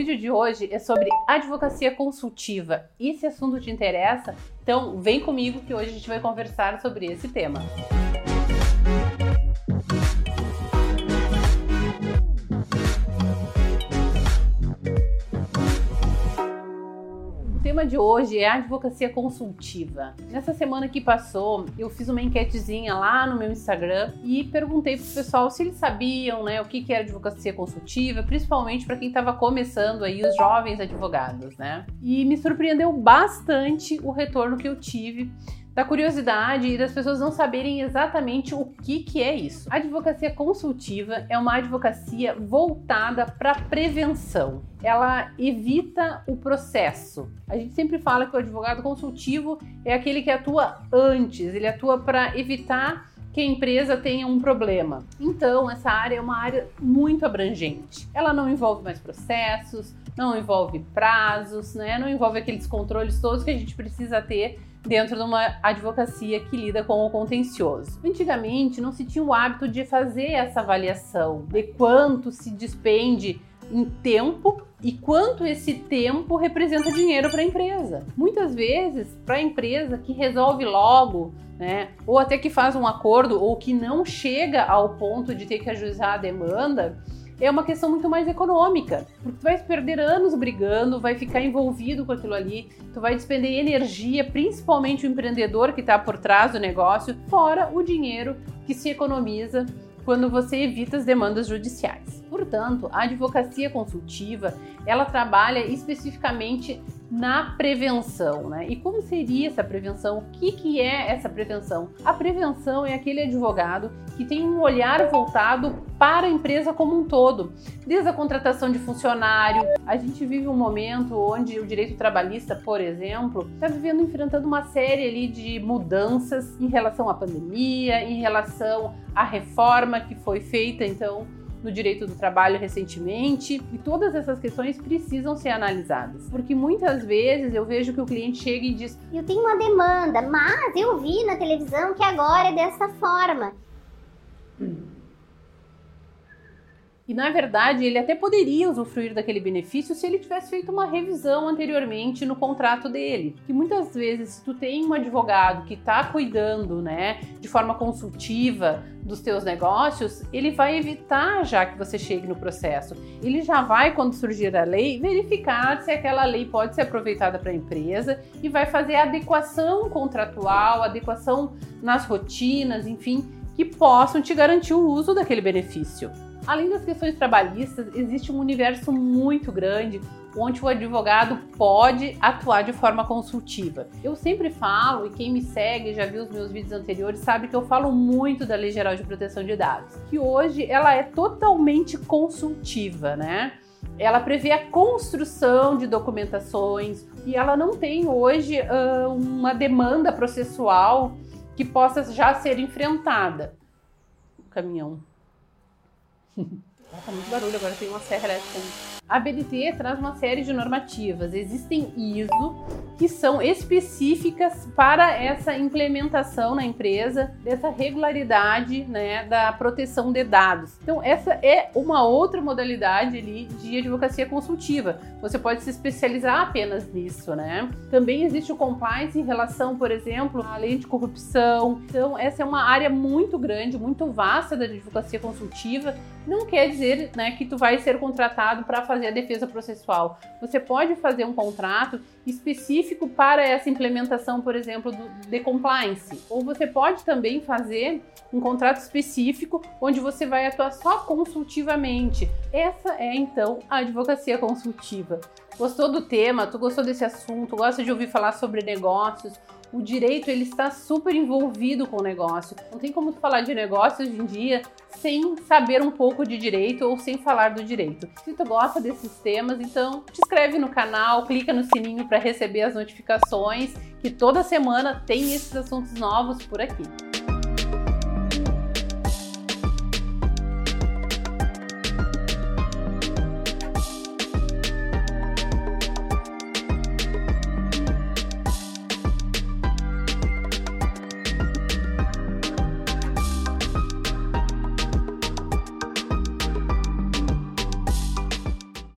vídeo de hoje é sobre advocacia consultiva. E esse assunto te interessa? Então vem comigo que hoje a gente vai conversar sobre esse tema. Tema de hoje é a advocacia consultiva. Nessa semana que passou, eu fiz uma enquetezinha lá no meu Instagram e perguntei pro pessoal se eles sabiam, né, o que que era advocacia consultiva, principalmente para quem estava começando aí, os jovens advogados, né? E me surpreendeu bastante o retorno que eu tive da curiosidade e das pessoas não saberem exatamente o que, que é isso. A advocacia consultiva é uma advocacia voltada para prevenção. Ela evita o processo. A gente sempre fala que o advogado consultivo é aquele que atua antes, ele atua para evitar que a empresa tenha um problema. Então, essa área é uma área muito abrangente. Ela não envolve mais processos, não envolve prazos, né? não envolve aqueles controles todos que a gente precisa ter dentro de uma advocacia que lida com o contencioso. Antigamente não se tinha o hábito de fazer essa avaliação de quanto se despende em tempo e quanto esse tempo representa dinheiro para a empresa. Muitas vezes, para a empresa que resolve logo, né, ou até que faz um acordo ou que não chega ao ponto de ter que ajuizar a demanda, é uma questão muito mais econômica, porque tu vai perder anos brigando, vai ficar envolvido com aquilo ali, tu vai despender energia, principalmente o empreendedor que está por trás do negócio, fora o dinheiro que se economiza quando você evita as demandas judiciais. Portanto, a advocacia consultiva, ela trabalha especificamente na prevenção, né? E como seria essa prevenção? O que, que é essa prevenção? A prevenção é aquele advogado que tem um olhar voltado para a empresa como um todo, desde a contratação de funcionário. A gente vive um momento onde o direito trabalhista, por exemplo, está vivendo enfrentando uma série ali de mudanças em relação à pandemia, em relação à reforma que foi feita, então no direito do trabalho recentemente, e todas essas questões precisam ser analisadas. Porque muitas vezes eu vejo que o cliente chega e diz: Eu tenho uma demanda, mas eu vi na televisão que agora é dessa forma. E na verdade, ele até poderia usufruir daquele benefício se ele tivesse feito uma revisão anteriormente no contrato dele. Que muitas vezes, se tu tem um advogado que está cuidando, né, de forma consultiva dos teus negócios, ele vai evitar já que você chegue no processo. Ele já vai, quando surgir a lei, verificar se aquela lei pode ser aproveitada para a empresa e vai fazer adequação contratual, adequação nas rotinas, enfim, que possam te garantir o uso daquele benefício. Além das questões trabalhistas, existe um universo muito grande onde o advogado pode atuar de forma consultiva. Eu sempre falo, e quem me segue já viu os meus vídeos anteriores, sabe que eu falo muito da Lei Geral de Proteção de Dados, que hoje ela é totalmente consultiva, né? Ela prevê a construção de documentações e ela não tem hoje uh, uma demanda processual que possa já ser enfrentada. O caminhão tá muito barulho, agora tem uma serra elétrica. A BNT traz uma série de normativas. Existem ISO que são específicas para essa implementação na empresa dessa regularidade né, da proteção de dados. Então, essa é uma outra modalidade ali de advocacia consultiva. Você pode se especializar apenas nisso, né? Também existe o compliance em relação, por exemplo, à lei de corrupção. Então, essa é uma área muito grande, muito vasta da advocacia consultiva. Não quer dizer né, que tu vai ser contratado para fazer a defesa processual. Você pode fazer um contrato específico para essa implementação, por exemplo, do, de compliance. Ou você pode também fazer um contrato específico onde você vai atuar só consultivamente. Essa é então a advocacia consultiva. Gostou do tema? Tu gostou desse assunto? Gosta de ouvir falar sobre negócios? O direito ele está super envolvido com o negócio. Não tem como falar de negócio hoje em dia sem saber um pouco de direito ou sem falar do direito. Se tu gosta desses temas, então te inscreve no canal, clica no sininho para receber as notificações, que toda semana tem esses assuntos novos por aqui.